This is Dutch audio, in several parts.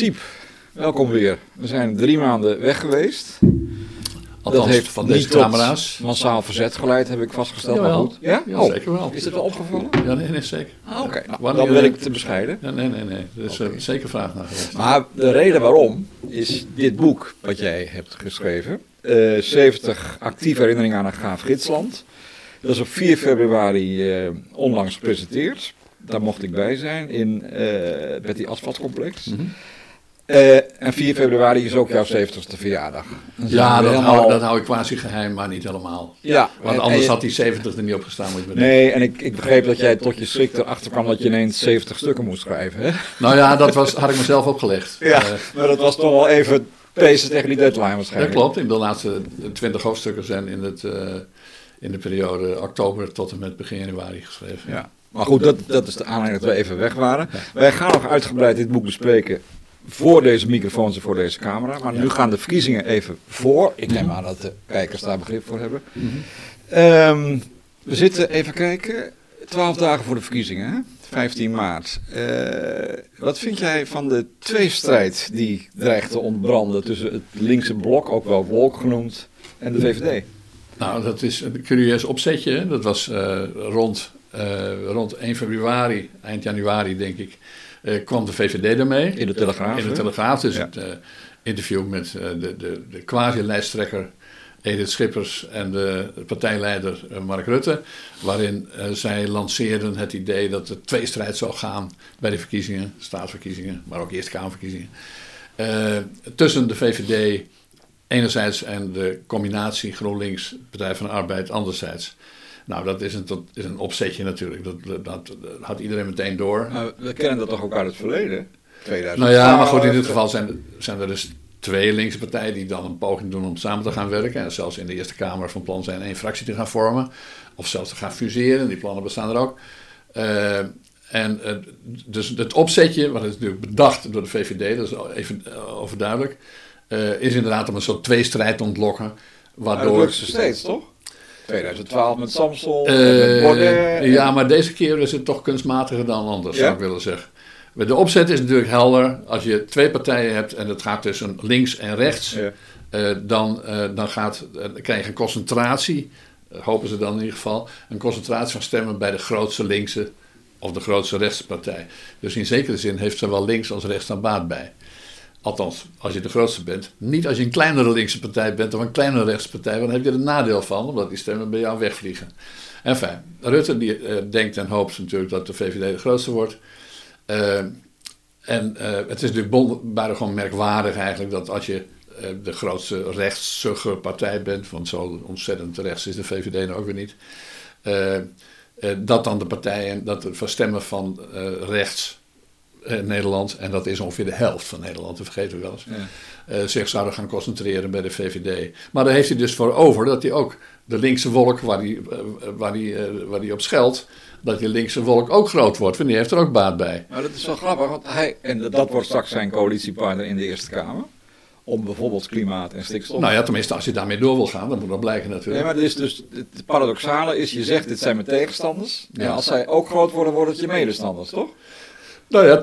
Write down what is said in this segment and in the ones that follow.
Siep, welkom weer. We zijn drie maanden weg geweest. Althans, dat heeft van deze camera's. massaal verzet geleid, heb ik vastgesteld. Maar goed. Ja? Ja, Oh, zeker wel. Is het wel opgevallen? Ja, nee, nee, zeker. Ah, Oké, nou, dan ben ik te bescheiden. Ja, nee, nee, nee. Er is eh, zeker vraag naar geweest. Maar de reden waarom is dit boek wat jij hebt geschreven. eh 70 actieve herinneringen aan een gaaf gidsland. Dat is op 4 februari eh, onlangs gepresenteerd. Daar mocht ik bij zijn in eh Betty Asfaltcomplex. Mhm. Eh, en 4 februari is ook jouw 70ste verjaardag. Ja, dat helemaal- hou, dat hou ik quasi geheim, maar niet helemaal. Ja, Want en- anders en- had die 70 er niet op gestaan, moet je bedenken. Nee, en ik, ik begreep dat jij tot je schrik erachter kwam dat je ineens 70 stukken moest schrijven. Hè? Nou ja, dat was, had ik mezelf opgelegd. Ja, Eh, maar dat was toch wel even pezen tegen die deadline dat waarschijnlijk. klopt. In de laatste 20 hoofdstukken zijn in, het, eh, in de periode oktober tot en met begin januari geschreven. Ja. Maar goed, dat, dat is de aanleiding dat we even weg waren. Wij gaan nog uitgebreid dit boek bespreken voor deze microfoons en voor deze camera. Maar nu gaan de verkiezingen even voor. Ik neem aan dat de kijkers daar begrip voor hebben. Ehm, we zitten, even kijken, 12 dagen voor de verkiezingen, hè? 15 maart. Eh, wat vind jij van de tweestrijd die dreigt te ontbranden tussen het linkse blok, ook wel Wolk genoemd, en de VVD? Nou, dat is een curieus opzetje. Dat was eh, rond, eh, rond 1 februari, eind januari denk ik, kwam de VVD ermee. In de Telegraaf, In de? Telegraaf, dus het eh, interview met eh, de, de, de quasi-lijsttrekker Edith Schippers en de partijleider eh, Mark Rutte. Waarin eh, zij lanceerden het idee dat er tweestrijd zou gaan bij de verkiezingen, staatsverkiezingen, maar ook Eerste Kamerverkiezingen. Eh, tussen de VVD enerzijds en de combinatie GroenLinks, Partij van de Arbeid anderzijds. Nou, dat is een, dat is een opzetje natuurlijk. Dat, dat, dat had iedereen meteen door. Maar we kennen dat toch ook uit het verleden? 2012. Nou ja, maar goed, in dit geval zijn, zijn er dus twee linkse partijen die dan een poging doen om samen te gaan werken. En zelfs in de Eerste Kamer van plan zijn één fractie te gaan vormen. Of zelfs te gaan fuseren, die plannen bestaan er ook. Eh, en eh, dus het opzetje, wat is natuurlijk bedacht door de VVD, dat is even eh, overduidelijk, eh, is inderdaad om een soort tweestrijd te ontlokken. Maar dat Waardoor, lukt ze steeds, toch? 2012 met Samsung, met Baudet. ja, maar deze keer is het toch kunstmatiger dan anders, Ja? zou ik willen zeggen. De opzet is natuurlijk helder. Als je twee partijen hebt en het gaat tussen links en rechts, Ja. eh, dan, eh, dan, gaat, krijg je een concentratie, hopen ze dan in ieder geval, een concentratie van stemmen bij de grootste linkse of de grootste rechtse partij. Dus in zekere zin heeft zowel links als rechts daar baat bij. Althans, als je de grootste bent. Niet als je een kleinere linkse partij bent of een kleinere rechtse partij, want dan heb je er een nadeel van, omdat die stemmen bij jou wegvliegen. Enfin, Rutte die, eh, denkt en hoopt natuurlijk dat de VVD de grootste wordt. Eh, en eh, het is natuurlijk buitengewoon merkwaardig eigenlijk dat als je de grootste rechtssugge partij bent, want zo ontzettend rechts is de VVD nou ook weer niet, dat dan de partijen, dat van stemmen van rechts in Nederland, en dat is ongeveer de helft van Nederland, dat vergeten we wel eens, Ja. eh, zich zouden gaan concentreren bij de VVD. Maar daar heeft hij dus voor over dat hij ook de linkse wolk waar hij, eh, waar hij, eh, waar hij op scheldt, dat die linkse wolk ook groot wordt. Want die heeft er ook baat bij. Maar dat is wel grappig, want hij, en dat wordt straks zijn coalitiepartner in de Eerste Kamer, om bijvoorbeeld klimaat en stikstof. Nou ja, tenminste, als je daarmee door wil gaan, dan moet dat blijken Nee, natuurlijk. maar het, is dus, het paradoxale is, je zegt dit zijn mijn tegenstanders. En Ja. als zij ook groot worden, worden het je medestanders, toch? Nou ja,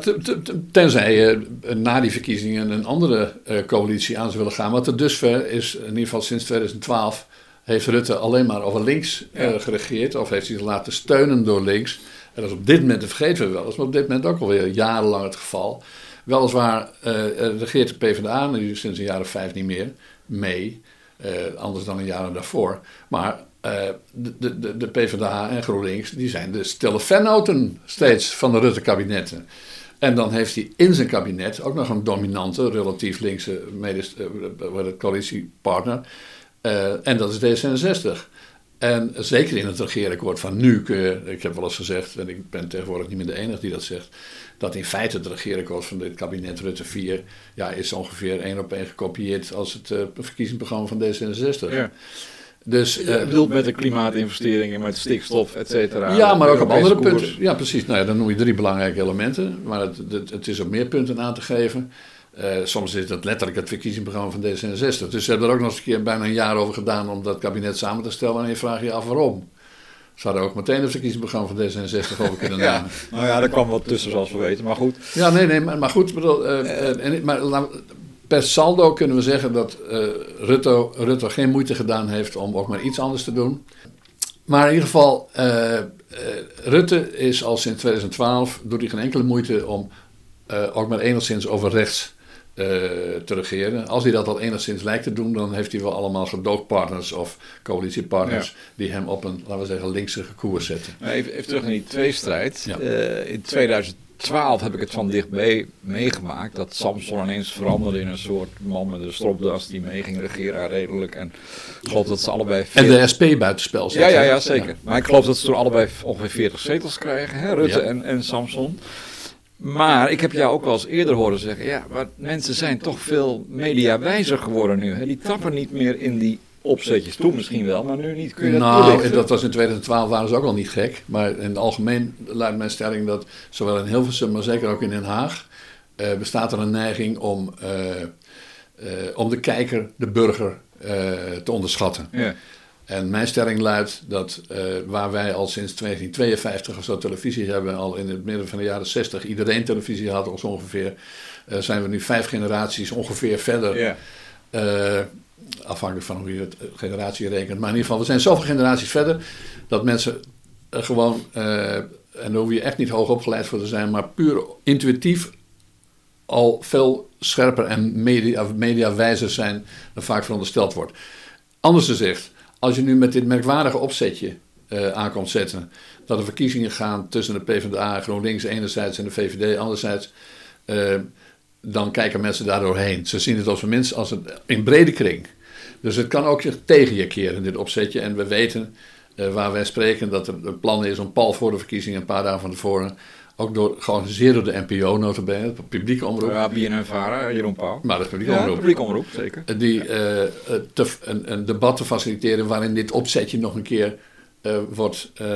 tenzij je eh, na die verkiezingen een andere eh, coalitie aan zou willen gaan. Want tot dusver is, in ieder geval sinds 2012, heeft Rutte alleen maar over links eh, Ja. geregeerd. Of heeft hij zich laten steunen door links. En dat is op dit moment, dat vergeten we wel eens, maar op dit moment ook alweer jarenlang het geval. Weliswaar eh, regeert de PvdA nu sinds een jaar of vijf niet meer mee. anders dan een jaar daarvoor. Maar de, de, de, de PvdA en GroenLinks die zijn de stille steeds van de Rutte-kabinetten. En dan heeft hij in zijn kabinet ook nog een dominante, relatief linkse medes, eh, coalitiepartner. Eh, en dat is D66. En zeker in het regeerakkoord van nu kun je, ik heb wel eens gezegd, en ik ben tegenwoordig niet meer de enige die dat zegt, dat in feite het regeerakkoord van dit kabinet Rutte 4 ja, is ongeveer één op één gekopieerd als het eh, verkiezingsprogramma van D66. Ja. Dus, Je eh, bedoelt met de klimaatinvesteringen, met stikstof, et cetera. ja, maar ook op andere koers. punten. Ja, precies. Nou ja, dan noem je drie belangrijke elementen. Maar het, het, het is op meer punten aan te geven. Eh, soms is dat letterlijk het verkiezingsprogramma van D66. Dus ze hebben er ook nog eens een keer bijna een jaar over gedaan om dat kabinet samen te stellen. En je vraagt je af waarom. Ze hadden ook meteen het verkiezingsprogramma van D66 over kunnen Ja, nemen. nou ja, daar kwam wat tussen zoals we weten, maar goed. Ja, nee, nee, maar, maar goed. Bedoel, eh, en, maar laat- per saldo kunnen we zeggen dat eh, Rutte, Rutte geen moeite gedaan heeft om ook maar iets anders te doen. Maar in ieder geval, eh, eh, Rutte is al sinds 2012, doet hij geen enkele moeite om ook maar enigszins over rechts te regeren. Als hij dat al enigszins lijkt te doen, dan heeft hij wel allemaal gedoogpartners of coalitiepartners die hem op een, laten we zeggen, linkse koers zetten. Maar Even, even terug naar die tweestrijd. Ja. In 2012 heb ik het van dichtbij meegemaakt dat Samson ineens veranderde in een soort man met een stropdas die mee ging regeren redelijk. En ik geloof dat ze allebei... En de SP buitenspel Ja, zetten. ja, ja, zeker. Maar ik geloof dat ze toen allebei ongeveer 40 zetels krijgen, hè, Rutte Ja. en, en Samson. Maar ik heb jou ook wel eens eerder horen zeggen, ja, maar mensen zijn toch veel mediawijzer geworden nu. Hè? Die tappen niet meer in die opzetjes. Toen misschien wel, maar nu niet. Kun je dat Nou, dat was in 2012 waren ze ook al niet gek. Maar in het algemeen luidt mijn stelling dat zowel in Hilversum, maar zeker ook in Den Haag, eh, bestaat er een neiging om, eh, eh, om de kijker, de burger, te onderschatten. Ja. En mijn stelling luidt dat waar wij al sinds 1952 of zo televisie hebben, al in het midden van de jaren 60 iedereen televisie had, ons ongeveer, zijn we nu vijf generaties ongeveer verder. Ja. Afhankelijk van hoe je het eh, generatie rekent. Maar in ieder geval, we zijn zoveel generaties verder dat mensen eh, gewoon, eh, en daar hoef je echt niet hoog opgeleid voor te zijn, maar puur intuïtief al veel scherper en media, mediawijzer zijn dan vaak verondersteld wordt. Anders gezegd, als je nu met dit merkwaardige opzetje eh aankomt zetten, dat er verkiezingen gaan tussen de PvdA en GroenLinks enerzijds en de VVD anderzijds, dan kijken mensen daar doorheen. Ze zien het als een mens als een in brede kring. Dus het kan ook zich tegen je keren, dit opzetje. En we weten eh, waar wij spreken dat er een plan is om pal voor de verkiezingen, een paar dagen van tevoren, ook door, georganiseerd door de NPO notabene, de publieke omroep. Ja, BNN Vara, Jeroen Pauw. Maar is publieke Ja, omroep. publiek omroep, zeker. Die eh, eh, te, een, een debat te faciliteren waarin dit opzetje nog een keer eh, wordt eh,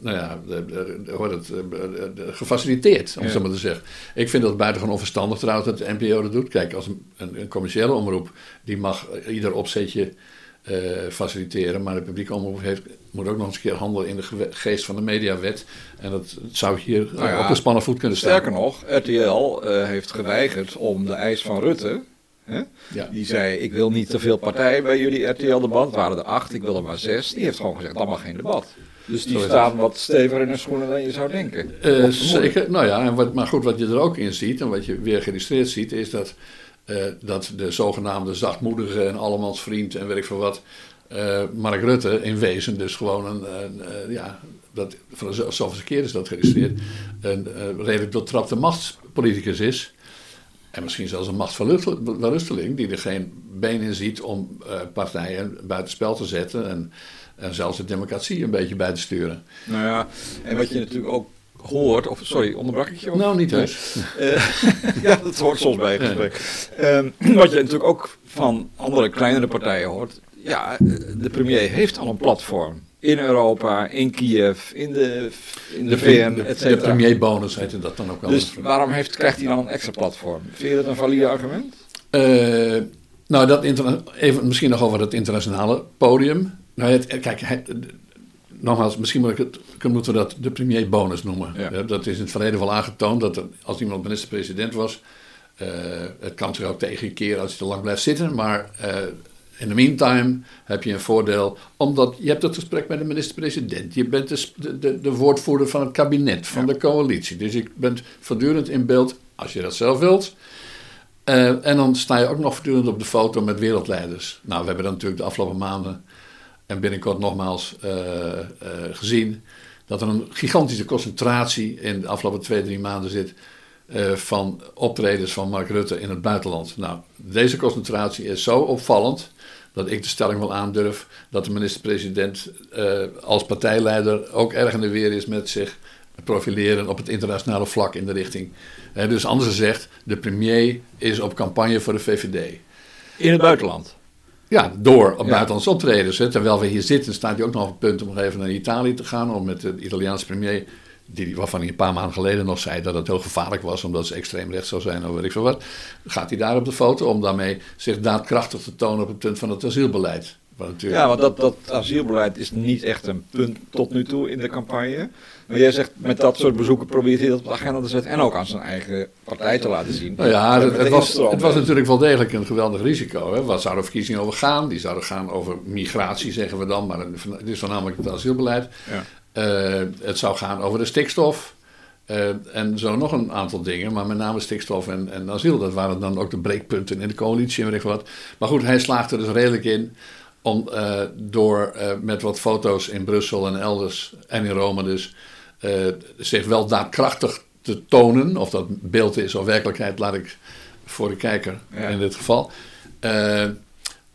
nou ja, de, de- de- wordt het, eh, de- de- gefaciliteerd, om Ja. zo maar te zeggen. Ik vind dat buitengewoon onverstandig trouwens dat de NPO dat doet. Kijk, als een, een, een commerciële omroep, die mag ieder opzetje faciliteren, maar de publieke omroep heeft, moet ook nog eens een keer handelen in de geest van de mediawet. En dat, zou hier Nou ja, op een spannen voet kunnen staan. Sterker nog, RTL heeft geweigerd om de eis van Rutte. Hè? Ja. Die zei: Ik wil niet te veel partijen bij jullie RTL-debat. Het waren er acht, ik wil er maar zes. Die heeft gewoon gezegd: Dat mag geen debat. Dus die staan wat steviger in de schoenen dan je zou denken. Eh, zeker, nou ja, en wat, maar goed, wat je er ook in ziet en wat je weer geregistreerd ziet, is dat, eh, dat de zogenaamde zachtmoedige en allemans vriend en weet ik veel wat, eh, Mark Rutte in wezen dus gewoon een, een, ja, dat, voor de zoveelste keer is dat geregistreerd, een redelijk doortrapte machtspoliticus is. En misschien zelfs een machtsverlusteling die er geen been in ziet om eh, partijen buitenspel te zetten en, en zelfs de democratie een beetje bij te sturen. Nou ja, en wat je natuurlijk ook hoort, of sorry, onderbrak ik je? Nou, niet heus. Eh, ja, dat hoort soms bij een gesprek. Ehm, wat je natuurlijk ook van andere kleinere partijen hoort. Ja, eh, de premier heeft al een platform. In Europa, in Kiev, in de, in de, VN, de, et de cetera. premierbonus heette dat dan ook wel. Dus waarom heeft, krijgt hij dan een extra platform? Vind je dat een valide argument? Eh, nou, dat even misschien nog over het internationale podium. Nou, het, kijk, het- nogmaals, misschien moet ik het, moeten we dat de premierbonus noemen. Ja. Dat is in het verleden wel aangetoond dat er, als iemand minister-president was, eh, het kan zich ook tegen je keren als je te lang blijft zitten, maar eh, in de meantime heb je een voordeel, omdat je hebt het gesprek met de minister-president. Je bent de, de, de, de woordvoerder van het kabinet, van Ja. de coalitie. Dus je bent voortdurend in beeld, als je dat zelf wilt. Eh, en dan sta je ook nog voortdurend op de foto met wereldleiders. Nou, we hebben dat natuurlijk de afgelopen maanden en binnenkort nogmaals eh, eh, gezien. Dat er een gigantische concentratie in de afgelopen twee, drie maanden zit. Eh, van optredens van Mark Rutte in het buitenland. Nou, deze concentratie is zo opvallend. dat ik de stelling wel aandurf. dat de minister-president eh, als partijleider ook erg in de weer is met zich profileren op het internationale vlak in de richting. Dus anders gezegd, de premier is op campagne voor de VVD. In het buitenland. Ja, door op Ja. buitenlandse optredens. Hè. Terwijl we hier zitten, staat hij ook nog op het punt om even naar Italië te gaan. Om met de Italiaanse premier, die, waarvan hij een paar maanden geleden nog zei dat het heel gevaarlijk was. omdat ze extreem rechts zou zijn of weet ik veel wat. Gaat hij daar op de foto om daarmee zich daadkrachtig te tonen op het punt van het asielbeleid. Ja, want dat, dat asielbeleid is niet echt een punt tot nu toe in de campagne. Maar jij zegt, met dat soort bezoeken probeert hij dat op de agenda te zetten en ook aan zijn eigen partij te laten zien. Nou ja, het, was, het was natuurlijk wel degelijk een geweldig risico. Hè? Wat zouden verkiezingen over gaan? Die zouden gaan over migratie, zeggen we dan, maar het is voornamelijk het asielbeleid. Ja. Eh, het zou gaan over de stikstof. eh, en zo nog een aantal dingen, maar met name stikstof en, en asiel. Dat waren dan ook de breekpunten in de coalitie en weet ik wat. Maar goed, hij slaagt er dus redelijk in om eh, door met wat foto's in Brussel en elders en in Rome dus zich wel daadkrachtig te tonen. Of dat beeld is of werkelijkheid, laat ik voor de kijker Ja. in dit geval.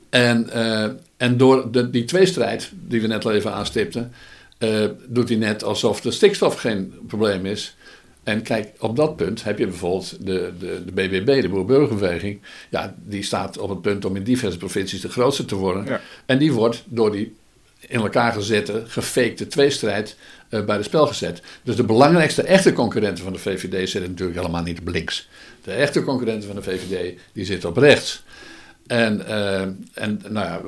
En, en door de, die tweestrijd die we net al even aanstipten, eh, doet hij net alsof de stikstof geen probleem is. En kijk, op dat punt heb je bijvoorbeeld de, de, de BBB, de Boer-Burgerbeweging. Ja, die staat op het punt om in diverse provincies de grootste te worden. Ja. En die wordt door die in elkaar gezette, gefakte tweestrijd eh bij de spel gezet. Dus de belangrijkste echte concurrenten van de VVD zitten natuurlijk helemaal niet op links. De echte concurrenten van de VVD, die zitten op rechts. En, eh, en nou ja,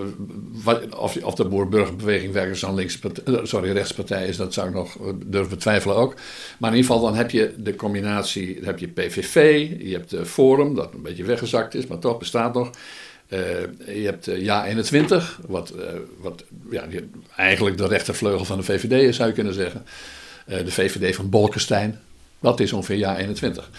of, de boer-burgerbeweging linkse partij, eh, sorry, rechtspartij is, dat zou ik nog eh, durven betwijfelen ook. Maar in ieder geval, dan heb je de combinatie, dan heb je PVV, je hebt Forum, dat een beetje weggezakt is, maar toch bestaat nog. Je hebt eh, Ja 21, wat, wat ja, eigenlijk de rechtervleugel van de VVD is, zou je kunnen zeggen. De VVD van Bolkestein, dat is ongeveer Ja 21.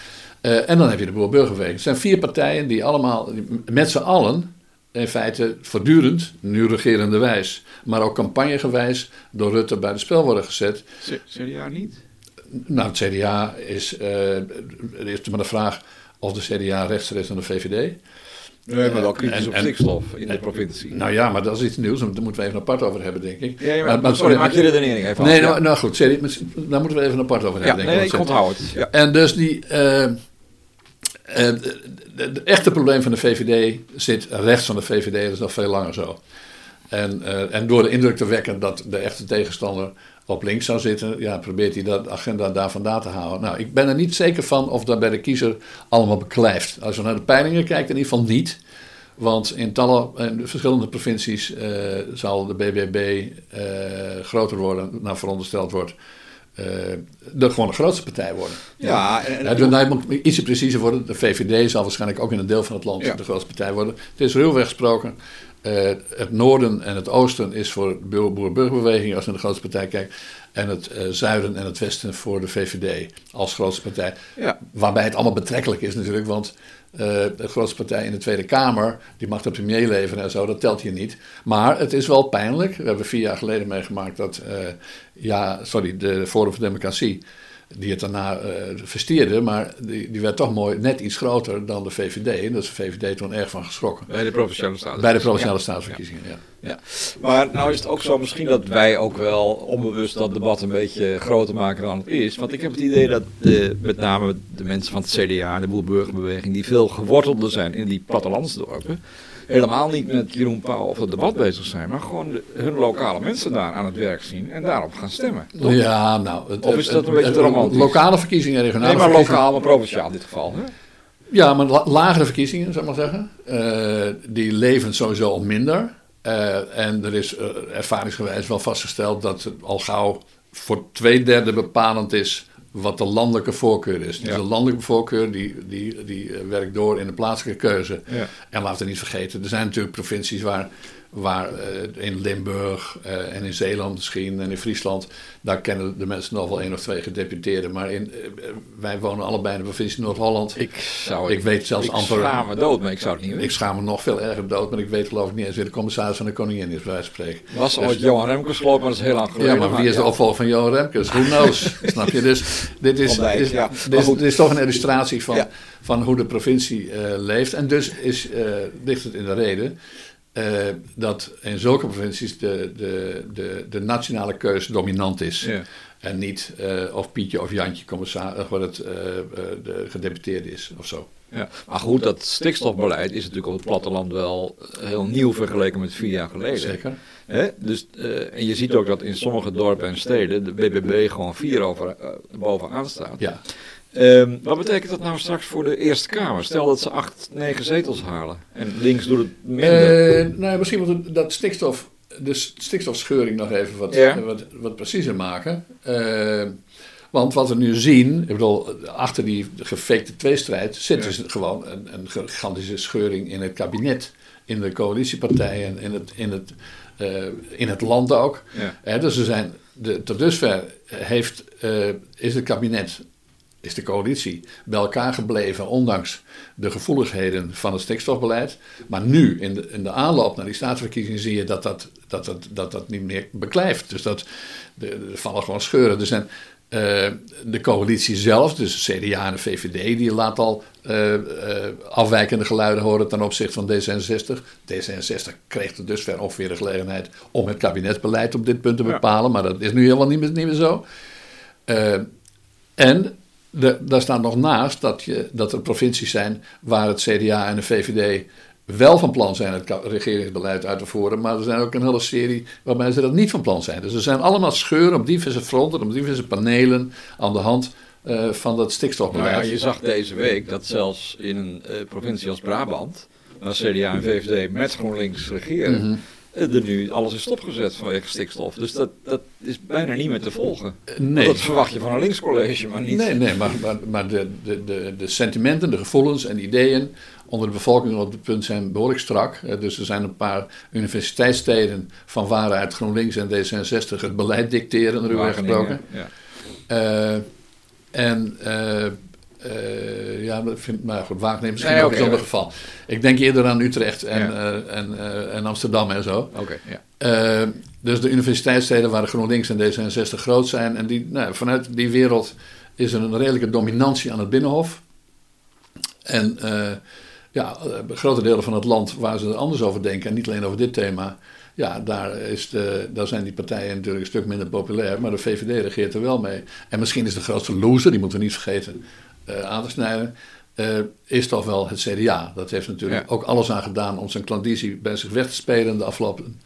Eh, en dan heb je de Boer-Burgerbeweging. Het zijn vier partijen die allemaal, met z'n allen, in feite voortdurend, nu regerende wijs, maar ook campagnegewijs, door Rutte bij de spel worden gezet. CDA niet? Nou, het CDA is, eh er is maar de vraag of de CDA rechtser is dan de VVD. Nee, maar wel kritisch en- op stikstof in de provincie. Nou ja, maar dat is iets nieuws, daar moeten we even apart over hebben, denk ik. ja, ja, maar, sorry, maak je redenering even Nee, af. nou, nou goed, daar moeten we even apart over hebben, nee, denk nee, ik. ik onthoud het. Ja. En dus die. eh, eh, de- de echte probleem van de VVD zit rechts van de VVD, dat is nog veel langer zo. En, eh, en door de indruk te wekken dat de echte tegenstander op links zou zitten, ja, probeert hij dat agenda daar vandaan te houden. Nou, ik ben er niet zeker van of dat bij de kiezer allemaal beklijft. Als we naar de peilingen kijken, in ieder geval niet. Want in tallen in verschillende provincies eh, zal de BBB eh, groter worden, naar verondersteld wordt, eh, de gewoon de grootste partij worden. Ja, en, en- Ja, dus daar moet ietsje preciezer worden. De VVD zal waarschijnlijk ook in een deel van het land Ja. de grootste partij worden. Het is ruwweg gesproken. eh, het noorden en het oosten is voor de boer- boer-burgerbeweging als je naar de grootste partij kijkt. En het eh, zuiden en het westen voor de VVD als grootste partij. ja. Waarbij het allemaal betrekkelijk is natuurlijk, want eh, de grootste partij in de Tweede Kamer, die mag de premier leveren en zo, dat telt hier niet. Maar het is wel pijnlijk. We hebben vier jaar geleden meegemaakt dat, eh, ja, sorry, de Forum voor Democratie, die het daarna eh versteerde, maar die, die werd toch mooi net iets groter dan de VVD. En daar is de VVD toen erg van geschrokken. Bij de provinciale staten. Bij de provinciale Ja. staatsverkiezingen, ja. Ja. Maar nou is het ook zo misschien dat wij ook wel onbewust dat debat een beetje groter maken dan het is. Want ik heb het idee dat de, met name de mensen van het CDA, de boerburgerbeweging, die veel gewortelder zijn in die plattelandsdorpen, helemaal niet met Jeroen Pauw of het debat bezig zijn, maar gewoon de- hun lokale mensen daar aan het werk zien en daarop gaan stemmen. Toch? Ja, nou... het- Of is dat een beetje romantisch? Lokale verkiezingen, regionale Nee, maar verkiezingen. lokaal, maar provinciaal in dit geval. Hè? Ja, maar la- lagere verkiezingen, zou ik maar zeggen. Eh, die leven sowieso al minder. Eh, en er is eh, ervaringsgewijs wel vastgesteld dat het al gauw voor twee derde bepalend is wat de landelijke voorkeur is. Dus Ja. de landelijke voorkeur die, die, die eh, werkt door in de plaatselijke keuze. Ja. En laten we niet vergeten, er zijn natuurlijk provincies waar, waar eh, in Limburg eh, en in Zeeland misschien en in Friesland, daar kennen de mensen nog wel één of twee gedeputeerden. Maar in, eh, wij wonen allebei in de provincie Noord-Holland. Ik zou Ik weet zelfs ik amper- schaam me dood, maar ik zou het niet Ik weten. schaam me nog veel erger dood, maar ik weet geloof ik niet eens wie de commissaris van de koningin is, bij wijze spreken. Was ooit Johan Remkes geloof ik, maar dat is heel lang geleden. Ja, maar wie is de opvolger van Johan Remkes? Who knows? Snap je? Dus dit is, is- ja. dit is, goed. dit is toch een illustratie van, Ja. van hoe de provincie leeft. En dus is, ligt het in de reden eh, dat in zulke provincies de, de, de, de nationale keuze dominant is. Ja. En niet eh, of Pietje of Jantje commissaris, wat het eh, de gedeputeerde is of zo. Ja. Maar goed, dat stikstofbeleid is natuurlijk op het platteland wel heel nieuw vergeleken met vier jaar geleden. Zeker. Hè? Dus, en je ziet ook dat in sommige dorpen en steden de BBB gewoon vier over, bovenaan staat. Ja. Ehm, wat betekent dat nou straks voor de Eerste Kamer? Stel dat ze acht, negen zetels halen en links doet het minder. Uh, nou, misschien moeten we dat stikstof, de stikstofscheuring nog even wat, wat, wat preciezer maken. Uh, want wat we nu zien, ik bedoel, achter die gefakte tweestrijd zit dus gewoon een, een, gigantische scheuring in het kabinet, in de coalitiepartijen, in het, in het, uh, in het land ook. Ja. dus er zijn, de, tot dusver heeft, uh, is het kabinet is de coalitie bij elkaar gebleven, ondanks de gevoeligheden van het stikstofbeleid. Maar nu, in de, in de aanloop naar die staatsverkiezingen, zie je dat dat, dat, dat, dat, dat niet meer beklijft. Dus dat, er vallen gewoon scheuren. Er zijn uh, de coalitie zelf, dus CDA en de VVD, die laat al uh, uh, afwijkende geluiden horen ten opzichte van D66. D66 kreeg er dus ver ongeveer de gelegenheid om het kabinetsbeleid op dit punt te bepalen, maar dat is nu helemaal niet meer, niet meer zo. en de, daar staat nog naast dat, je, dat er provincies zijn waar het CDA en de VVD wel van plan zijn het regeringsbeleid uit te voeren, maar er zijn ook een hele serie waarbij ze dat niet van plan zijn. Dus er zijn allemaal scheuren op diverse fronten, op diverse panelen aan de hand uh, van dat stikstofbeleid. Nou ja, je zag deze week dat zelfs in een uh, provincie als Brabant, waar CDA en VVD met GroenLinks regeren, mm -hmm. Er nu alles is stopgezet vanwege stikstof. Dus dat, dat is bijna niet meer te volgen. Nee. Dat verwacht je van een linkscollege, maar niet. Nee, nee maar, maar, maar de, de, de, sentimenten, de gevoelens en ideeën onder de bevolking op dit punt zijn behoorlijk strak. Dus er zijn een paar universiteitssteden van waaruit GroenLinks en D66 het beleid dicteren, ruwweg gesproken. Ja. Uh, en uh, uh, ja, dat vind, maar goed, Wageningen misschien nee, ook okay, een ander geval. Ik denk eerder aan Utrecht en, ja. en, en Amsterdam en zo. Ja. dus de universiteitssteden waar GroenLinks en D66 groot zijn. En die, nou, vanuit die wereld is er een redelijke dominantie aan het Binnenhof. En ja, eh, grote delen van het land waar ze er anders over denken en niet alleen over dit thema. Ja, daar, is de, daar zijn die partijen natuurlijk een stuk minder populair, maar de VVD regeert er wel mee. En misschien is de grootste loser, die moeten we niet vergeten aan te snijden, uh, is toch wel het CDA. Dat heeft natuurlijk ook alles aan gedaan om zijn klandizie bij zich weg te spelen de afgelopen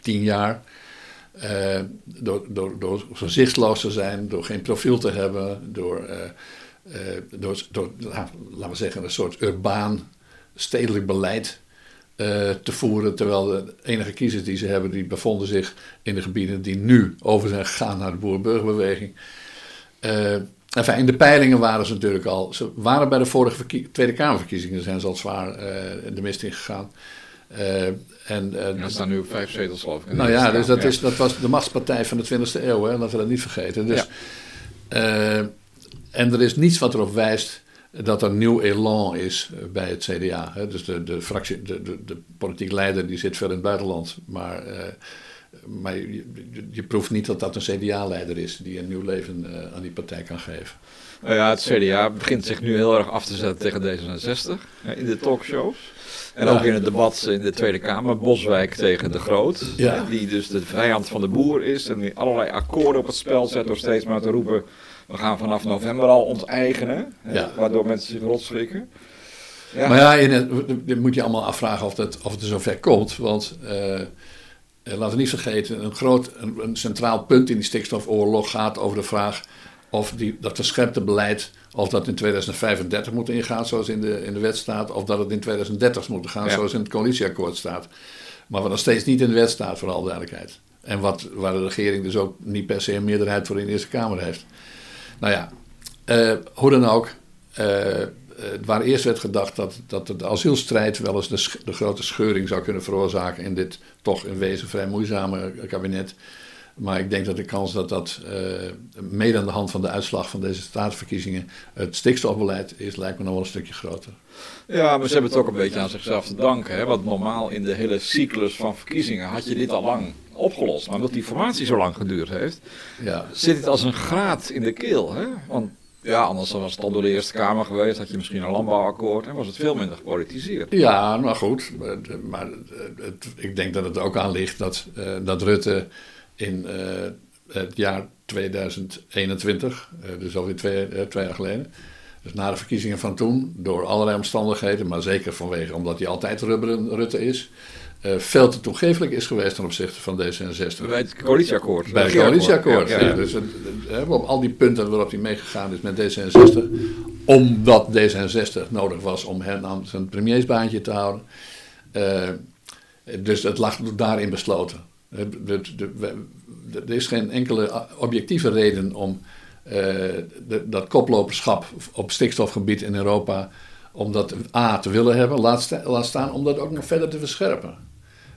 tien jaar. Uh, door, door, door zo zichtloos te zijn, door geen profiel te hebben, door uh, door, door laten we zeggen, een soort urbaan stedelijk beleid te voeren. Terwijl de enige kiezers die ze hebben, die bevonden zich in de gebieden die nu over zijn gegaan naar de boerenburgerbeweging. Enfin, in de peilingen waren ze natuurlijk al. Ze waren bij de vorige Tweede Kamerverkiezingen zijn ze al zwaar de mist in gegaan. Uh, en, uh, ja, staan nu op vijf zetels, geloof ik. Nou ja, dus dat, Is, dat was de machtspartij van de 20e eeuw, hè, laten we dat niet vergeten. Dus, ja. uh, en er is niets wat erop wijst dat er nieuw elan is eh, bij het CDA. Hè. Dus de, de, fractie, de, de, de politiek leider die zit ver in het buitenland. Maar, uh, maar je, je, proeft niet dat dat een CDA-leider is die een nieuw leven uh, aan die partij kan geven. Nou ja, het CDA begint zich nu heel erg af te zetten tegen D66 in de talkshows. En ook in het debat in de Tweede Kamer, Boswijk tegen de Groot. Ja. Die dus de vijand van de boer is en die allerlei akkoorden op het spel zet door steeds maar te roepen we gaan vanaf november al onteigenen, ja. waardoor mensen zich rotschrikken. Ja. Maar ja, in het, moet je allemaal afvragen of het, of het er zover komt. Want uh, laten we niet vergeten, een, groot, een, een, centraal punt in die stikstofoorlog gaat over de vraag of die, dat verscherpte beleid, of dat in 2035 moet ingaan zoals in de, in de wet staat, of dat het in 2030 moet gaan zoals in het coalitieakkoord staat. Maar wat nog steeds niet in de wet staat, voor alle duidelijkheid. En wat, waar de regering dus ook niet per se een meerderheid voor in de Eerste Kamer heeft. Nou ja, uh, hoe dan ook. Uh, waar eerst werd gedacht dat, dat de asielstrijd wel eens de, de, grote scheuring zou kunnen veroorzaken in dit toch in wezen vrij moeizame kabinet. Maar ik denk dat de kans dat dat uh, mede aan de hand van de uitslag van deze staatsverkiezingen het stikstofbeleid is, lijkt me nog wel een stukje groter. Ja, maar ze hebben het ook een beetje aan zichzelf te danken. Hè? Want normaal in de hele cyclus van verkiezingen had je dit al lang opgelost. Maar omdat die formatie zo lang geduurd heeft, ja. zit het als een graat in de keel. Hè? Want ja, anders was het al door de Eerste Kamer geweest, had je misschien een landbouwakkoord en was het veel minder gepolitiseerd. Ja, maar goed. Maar, ik denk dat het ook aan ligt dat, uh, dat Rutte in uh, het jaar 2021, uh, eh, dus alweer twee, twee jaar geleden, dus na de verkiezingen van toen, door allerlei omstandigheden, maar zeker vanwege omdat hij altijd rubberen Rutte is, uh, veel te toegefelijk is geweest ten opzichte van D66. Bij het coalitieakkoord. Bij het coalitieakkoord, ja. ja. Dus op al die punten waarop hij meegegaan is met D66, omdat D66 nodig was om hem aan zijn premiersbaantje te houden. Uh, dus het lag daarin besloten. Er is geen enkele objectieve reden om uh, dat koploperschap op stikstofgebied in Europa om dat A te willen hebben, laat, laat staan om dat ook nog verder te verscherpen.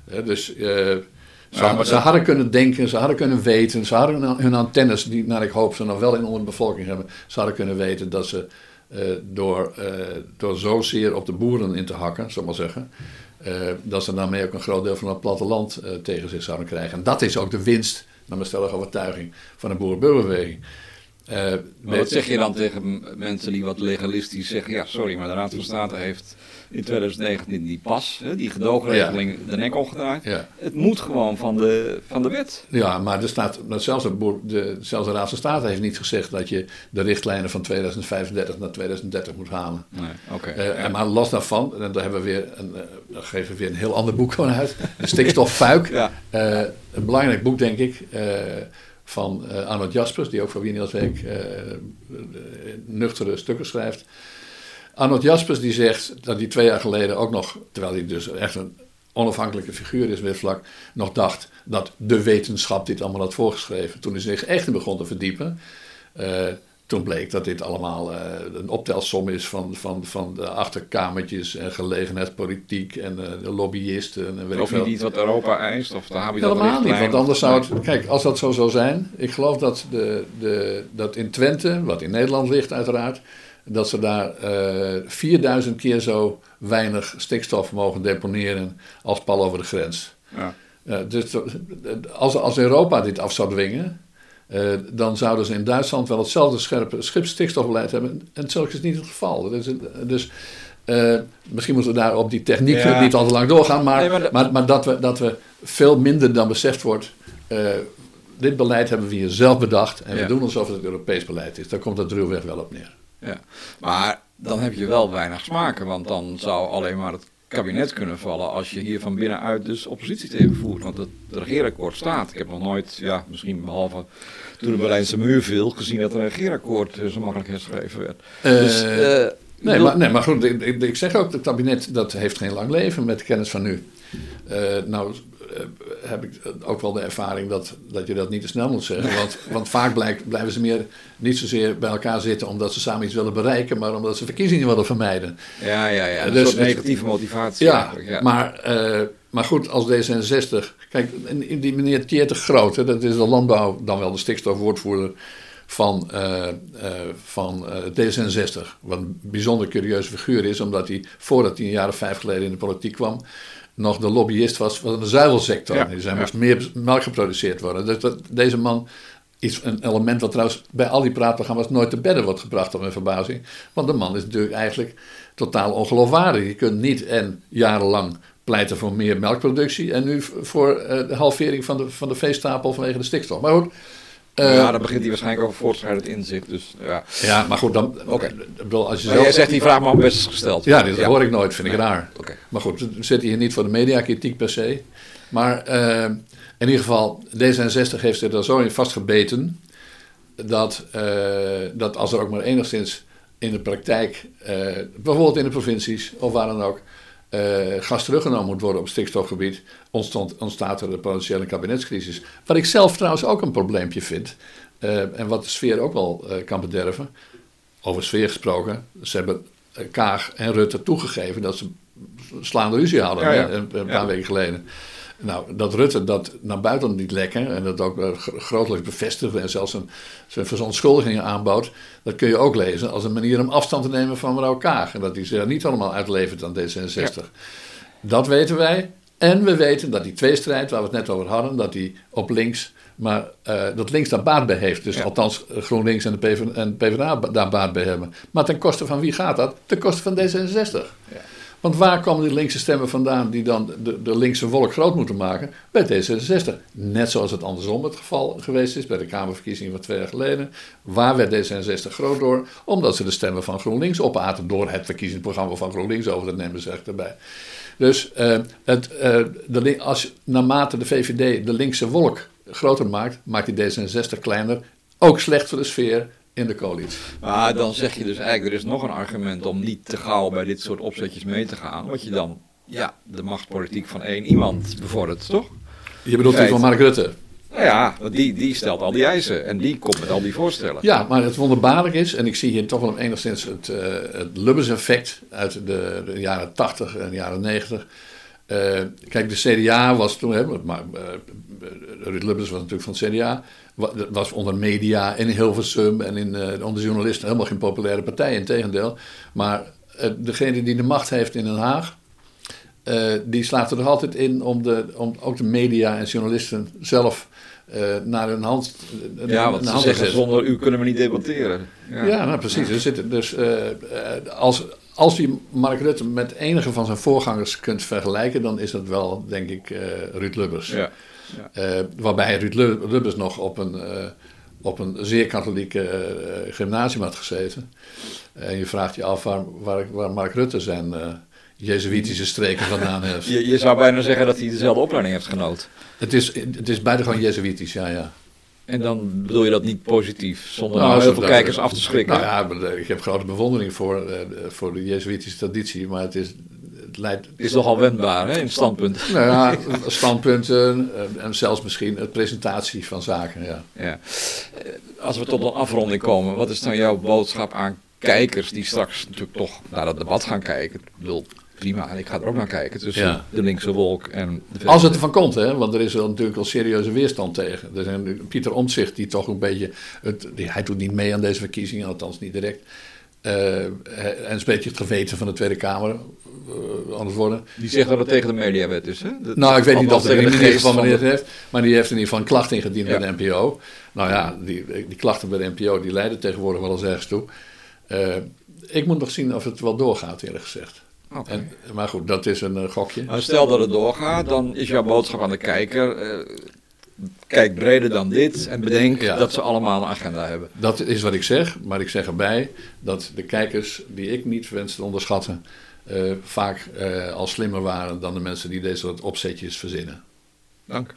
Dus uh, ze, ze, hadden kunnen denken, ze hadden kunnen weten, ze hadden hun antennes, die naar ik hoop ze nog wel in onder de bevolking hebben, ze hadden kunnen weten dat ze uh, door, uh, door zozeer op de boeren in te hakken, zal maar zeggen, dat ze daarmee ook een groot deel van het platteland tegen zich zouden krijgen. En dat is ook de winst, naar mijn stellige overtuiging, van de boerenburgerbeweging. Uh, wat zeg je dan tegen mensen die wat legalistisch zeggen? Ja, sorry, maar de Raad van State heeft in 2019 die pas, die gedoogregeling, de nek omgedraaid. Ja. Het moet gewoon van de, van de wet. Ja, maar er staat, zelfs, de, de, zelfs de Raad van State heeft niet gezegd dat je de richtlijnen van 2035 naar 2030 moet halen. Nee, oké. Okay, uh, Maar los daarvan, en daar hebben we weer een, uh, geven we weer een heel ander boek gewoon uit. Een stikstoffuik. ja. een belangrijk boek, denk ik van uh, Arnold Jaspers, die ook voor Wien Week uh, nuchtere stukken schrijft. Arnold Jaspers die zegt dat hij twee jaar geleden ook nog, terwijl hij dus echt een onafhankelijke figuur is weer vlak, nog dacht dat de wetenschap dit allemaal had voorgeschreven. Toen hij zich echt in begon te verdiepen. Uh, toen bleek dat dit allemaal uh, een optelsom is van, van, van de achterkamertjes en gelegenheidspolitiek en uh, de lobbyisten. En weet of niet wat Europa eist? Of heb je Helemaal niet, want anders zou het... Kijk, als dat zo zou zijn... Ik geloof dat, de, de, dat in Twente, wat in Nederland ligt uiteraard... dat ze daar uh, eh, 4000 keer zo weinig stikstof mogen deponeren als pal over de grens. Ja. dus als, als Europa dit af zou dwingen uh, dan zouden ze in Duitsland wel hetzelfde scherpe schipstikstofbeleid hebben. En zo is niet het geval. Dus, dus uh, misschien moeten we daar op die techniek ja. niet al te lang doorgaan. Maar, maar, maar, maar, dat, we, dat we veel minder dan beseft wordt. Uh, dit beleid hebben we hier zelf bedacht. En ja. we doen alsof het Europees beleid is. Daar komt het ruwweg wel op neer. Ja. Maar dan heb je wel weinig smaken. Want dan zou alleen maar het kabinet kunnen vallen als je hier van binnenuit dus oppositie tegen voert. Want het regeerakkoord staat. Ik heb nog nooit, ja, misschien behalve toen de Berlijnse muur viel, gezien dat er een regeerakkoord zo makkelijk herschreven werd. Uh, dus, uh, nee, maar, nee, maar goed, ik, ik, zeg ook, het kabinet dat heeft geen lang leven met kennis van nu. Uh, nou, eh, heb ik ook wel de ervaring dat, dat je dat niet te snel moet zeggen. Want, want vaak blijkt, blijven ze meer niet zozeer bij elkaar zitten omdat ze samen iets willen bereiken, maar omdat ze verkiezingen willen vermijden. Ja, ja, ja. Een dus, soort negatieve motivatie. Ja, ja. Maar, uh, maar goed, als D66. Kijk, die meneer Tjeerd Groot, dat is de landbouw, dan wel de stikstofwoordvoerder van, uh, uh, van D66. Wat een bijzonder curieuze figuur is, omdat hij voordat hij een jaar of vijf geleden in de politiek kwam, nog de lobbyist was van de zuivelsector. Ja, er moest meer melk geproduceerd worden. Dus dat, deze man is een element dat trouwens bij al die praatprogramma's nooit te bedden wordt gebracht, op mijn verbazing. Want de man is natuurlijk eigenlijk totaal ongeloofwaardig. Je kunt niet en jarenlang pleiten voor meer melkproductie en nu voor uh, de halvering van de, van de veestapel vanwege de stikstof. Maar goed, ja, dan begint hij waarschijnlijk over voortschrijdend inzicht. Dus, ja. ja, maar goed, dan. Oké. Als je zelf... Jij zegt die vraag maar best gesteld. Ja, dat hoor ik nooit, vind ik raar. Okay. Maar goed, we zitten hier niet voor de mediakritiek per se. Maar uh, in ieder geval, D66 heeft er zo in vastgebeten. Dat, uh, dat als er ook maar enigszins in de praktijk, bijvoorbeeld in de provincies of waar dan ook, uh, gas teruggenomen moet worden op stikstofgebied, ontstond, ontstaat er een potentiële kabinetscrisis. Wat ik zelf trouwens ook een probleempje vind, uh, en wat de sfeer ook wel uh, kan bederven, over sfeer gesproken, ze hebben Kaag en Rutte toegegeven dat ze slaande ruzie hadden ja, ja. een, een, paar weken geleden. Nou, dat Rutte dat naar buiten niet lekker en dat ook uh, grotelijk bevestigde en zelfs een, zijn verontschuldigingen aanbood, dat kun je ook lezen als een manier om afstand te nemen van mevrouw Kaag. En dat hij zich niet allemaal uitlevert aan D66. Dat weten wij. En we weten dat die tweestrijd, waar we het net over hadden, dat die op links, maar uh, dat links daar baat bij heeft. Dus althans GroenLinks en de PvdA, en PvdA daar baat bij hebben. Maar ten koste van wie gaat dat? Ten koste van D66. Ja. Want waar komen die linkse stemmen vandaan die dan de, de linkse wolk groot moeten maken? Bij D66. Net zoals het andersom het geval geweest is bij de Kamerverkiezingen van twee jaar geleden. Waar werd D66 groot door? Omdat ze de stemmen van GroenLinks opaten door het verkiezingsprogramma van GroenLinks over te nemen, zeg ik erbij. Dus uh, het, uh, de, als naarmate de VVD de linkse wolk groter maakt, maakt die D66 kleiner. Ook slecht voor de sfeer in de coalitie. Maar dan zeg je dus eigenlijk, er is nog een argument om niet te gauw bij dit soort opzetjes mee te gaan. Wat je dan, ja, de machtspolitiek van één iemand bevordert, toch? Je bedoelt die van Mark Rutte? Nou ja, die, die stelt al die eisen en die komt met al die voorstellen. Ja, maar het wonderbaarlijk is, en ik zie hier toch wel enigszins het, uh, het Lubbers-effect uit de, de, jaren 80 en jaren 90. Uh, kijk, de CDA was toen, hè, maar, uh, Ruud Lubbers was natuurlijk van het CDA, was onder media in Hilversum en in, uh, onder journalisten helemaal geen populaire partij, in tegendeel. Maar degene die de macht heeft in Den Haag, die slaat er altijd in om, de, om ook de media en journalisten zelf uh, naar hun hand. Uh, ja, want ze zeggen zonder u kunnen we niet debatteren. Ja, ja nou precies. Er zitten dus, uh, als, als je Mark Rutte met enige van zijn voorgangers kunt vergelijken, dan is dat wel, denk ik, Ruud Lubbers. Ja. Ja. waarbij Ruud Lubbers nog op een, op een zeer katholieke gymnasium had gezeten. En je vraagt je af waar, waar, waar Mark Rutte zijn Jezuïtische streken vandaan heeft. Je, je zou bijna zeggen dat hij dezelfde opleiding heeft genoten. Het is, het is buitengewoon Jezuïtisch, ja, ja. En dan bedoel je dat niet positief, zonder nou, heel veel kijkers af te schrikken? Nou ja, ik heb grote bewondering voor, uh, voor de Jezuïtische traditie, maar het is... Het, leidt, het is nogal wendbaar, hè, in standpunten. Nou ja, standpunten en zelfs misschien de presentatie van zaken, ja. ja. Als we tot een afronding komen, wat is dan jouw boodschap aan kijkers die straks natuurlijk toch naar dat debat gaan kijken? Ik bedoel, prima. En ik ga er ook naar kijken tussen de linkse wolk en de Als het ervan komt, hè? want er is wel natuurlijk al serieuze weerstand tegen. Er zijn Pieter Omtzigt die toch een beetje... Het, hij doet niet mee aan deze verkiezingen, althans niet direct. Uh, en een beetje het geweten van de Tweede Kamer uh, anders worden. Die zegt dat het tegen de mediawet is, hè? Dat, nou, ik weet niet of het in ieder geval wanneer het heeft. Maar die heeft in ieder geval een klacht ingediend ja. bij de NPO. Nou ja, die, die klachten bij de NPO die leiden tegenwoordig wel eens ergens toe. Uh, ik moet nog zien of het wel doorgaat, eerlijk gezegd. Okay. En, maar goed, dat is een uh, gokje. Maar stel dat het doorgaat, dan is jouw boodschap aan de kijker. Uh, kijk breder dan dit en bedenk ja. dat ze allemaal een agenda hebben. Dat is wat ik zeg, maar ik zeg erbij dat de kijkers, die ik niet wens te onderschatten, uh, vaak al slimmer waren dan de mensen die deze soort opzetjes verzinnen. Dank.